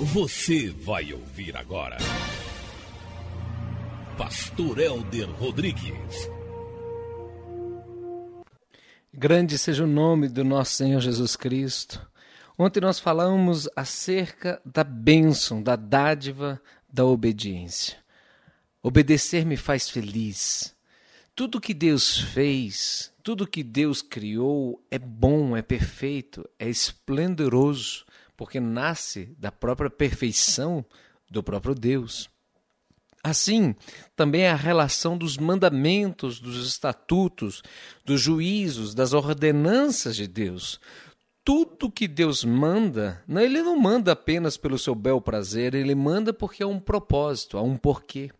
Você vai ouvir agora. Pastor Elder Rodrigues. Grande seja o nome do nosso Senhor Jesus Cristo. Ontem nós falamos acerca da bênção, da dádiva da obediência. Obedecer me faz feliz. Tudo que Deus fez, tudo que Deus criou é bom, é perfeito, é esplendoroso, porque nasce da própria perfeição do próprio Deus. Assim, também a relação dos mandamentos, dos estatutos, dos juízos, das ordenanças de Deus. Tudo que Deus manda, ele não manda apenas pelo seu bel prazer, ele manda porque há um propósito, há um porquê.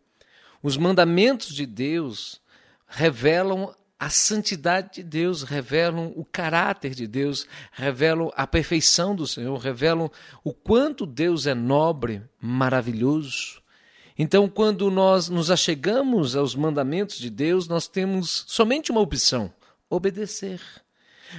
Os mandamentos de Deus revelam a santidade de Deus, revelam o caráter de Deus, revelam a perfeição do Senhor, revelam o quanto Deus é nobre, maravilhoso. Então, quando nós nos achegamos aos mandamentos de Deus, nós temos somente uma opção: obedecer.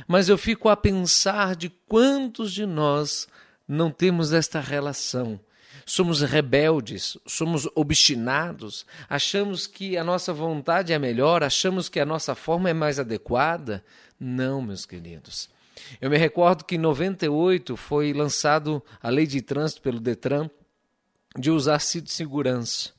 Mas eu fico a pensar de quantos de nós não temos esta relação somos rebeldes, somos obstinados, achamos que a nossa vontade é melhor, achamos que a nossa forma é mais adequada. Não, meus queridos. Eu me recordo que em 98 foi lançado a lei de trânsito pelo Detran de usar cinto de segurança.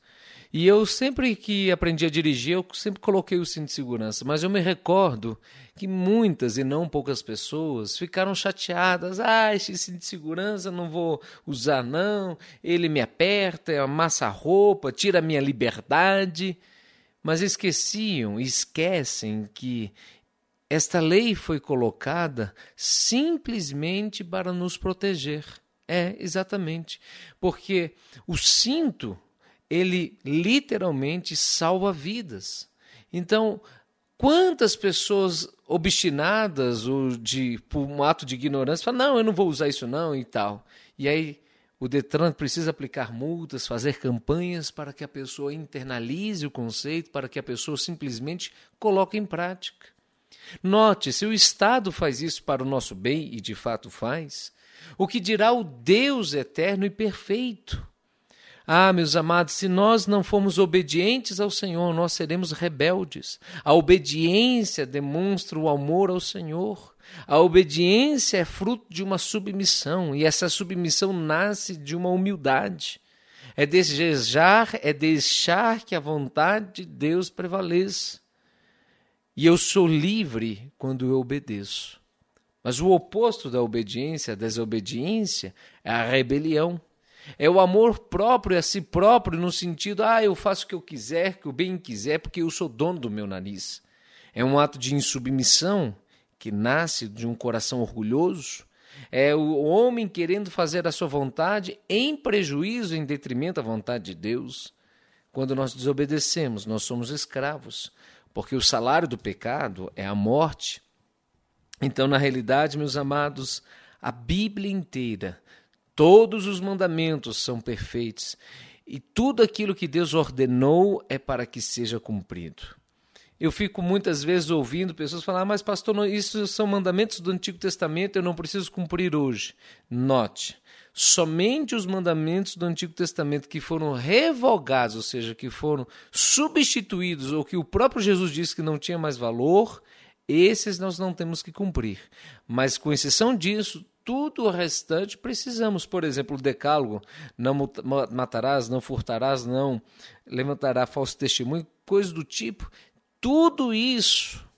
E eu sempre que aprendi a dirigir, eu sempre coloquei o cinto de segurança, mas eu me recordo que muitas e não poucas pessoas ficaram chateadas. Ah, esse cinto de segurança não vou usar não, ele me aperta, amassa a roupa, tira a minha liberdade. Mas esqueciam, esquecem que esta lei foi colocada simplesmente para nos proteger. É, exatamente. Porque o cinto ele literalmente salva vidas. Então, quantas pessoas obstinadas ou de por um ato de ignorância falam: "Não, eu não vou usar isso não" e tal. E aí o Detran precisa aplicar multas, fazer campanhas para que a pessoa internalize o conceito, para que a pessoa simplesmente coloque em prática. Note, se o Estado faz isso para o nosso bem, e de fato faz, o que dirá o Deus eterno e perfeito? Ah, meus amados, se nós não formos obedientes ao Senhor, nós seremos rebeldes. A obediência demonstra o amor ao Senhor. A obediência é fruto de uma submissão, e essa submissão nasce de uma humildade. É desejar, é deixar que a vontade de Deus prevaleça. E eu sou livre quando eu obedeço. Mas o oposto da obediência, a desobediência, é a rebelião. É o amor próprio a si próprio, no sentido, ah, eu faço o que eu quiser, que o bem quiser, porque eu sou dono do meu nariz. É um ato de insubmissão que nasce de um coração orgulhoso. É o homem querendo fazer a sua vontade em prejuízo, em detrimento da vontade de Deus. Quando nós desobedecemos, nós somos escravos, porque o salário do pecado é a morte. Então, na realidade, meus amados, a Bíblia inteira Todos os mandamentos são perfeitos e tudo aquilo que Deus ordenou é para que seja cumprido. Eu fico muitas vezes ouvindo pessoas falar, ah, mas pastor, isso são mandamentos do Antigo Testamento, eu não preciso cumprir hoje. Note, somente os mandamentos do Antigo Testamento que foram revogados, ou seja, que foram substituídos, ou que o próprio Jesus disse que não tinha mais valor, esses nós não temos que cumprir. Mas, com exceção disso, tudo o restante precisamos. Por exemplo, o decálogo: não matarás, não furtarás, não levantará falso testemunho, coisas do tipo. Tudo isso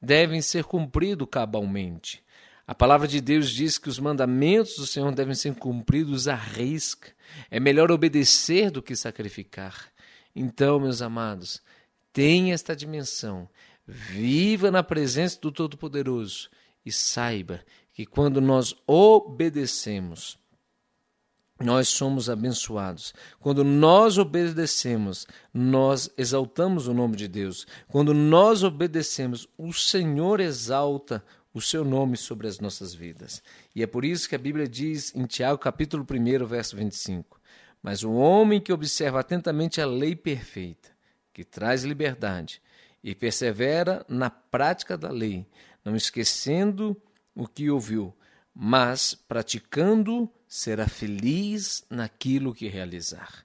devem ser cumprido cabalmente. A palavra de Deus diz que os mandamentos do Senhor devem ser cumpridos à risca. É melhor obedecer do que sacrificar. Então, meus amados, tenha esta dimensão. Viva na presença do Todo-Poderoso e saiba que quando nós obedecemos, nós somos abençoados. Quando nós obedecemos, nós exaltamos o nome de Deus. Quando nós obedecemos, o Senhor exalta o seu nome sobre as nossas vidas. E é por isso que a Bíblia diz em Tiago, capítulo 1, verso 25: Mas o homem que observa atentamente a lei perfeita, que traz liberdade, e persevera na prática da lei, não esquecendo o que ouviu, mas praticando será feliz naquilo que realizar.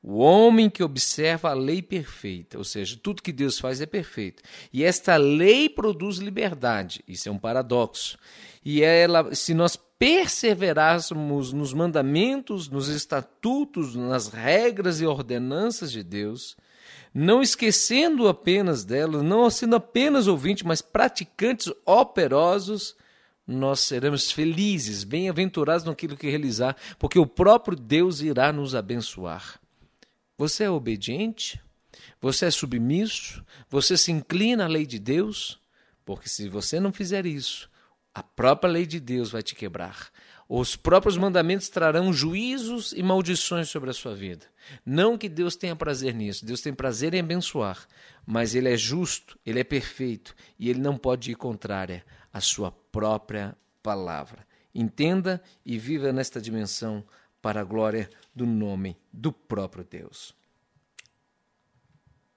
O homem que observa a lei perfeita, ou seja, tudo que Deus faz é perfeito. E esta lei produz liberdade. Isso é um paradoxo. E ela, se nós perseverássemos nos mandamentos, nos estatutos, nas regras e ordenanças de Deus, não esquecendo apenas delas, não sendo apenas ouvintes, mas praticantes operosos, nós seremos felizes, bem-aventurados naquilo que realizar, porque o próprio Deus irá nos abençoar. Você é obediente? Você é submisso? Você se inclina à lei de Deus? Porque se você não fizer isso, a própria lei de Deus vai te quebrar. Os próprios mandamentos trarão juízos e maldições sobre a sua vida. Não que Deus tenha prazer nisso, Deus tem prazer em abençoar, mas Ele é justo, Ele é perfeito e Ele não pode ir contrária à sua própria palavra. Entenda e viva nesta dimensão para a glória do nome do próprio Deus.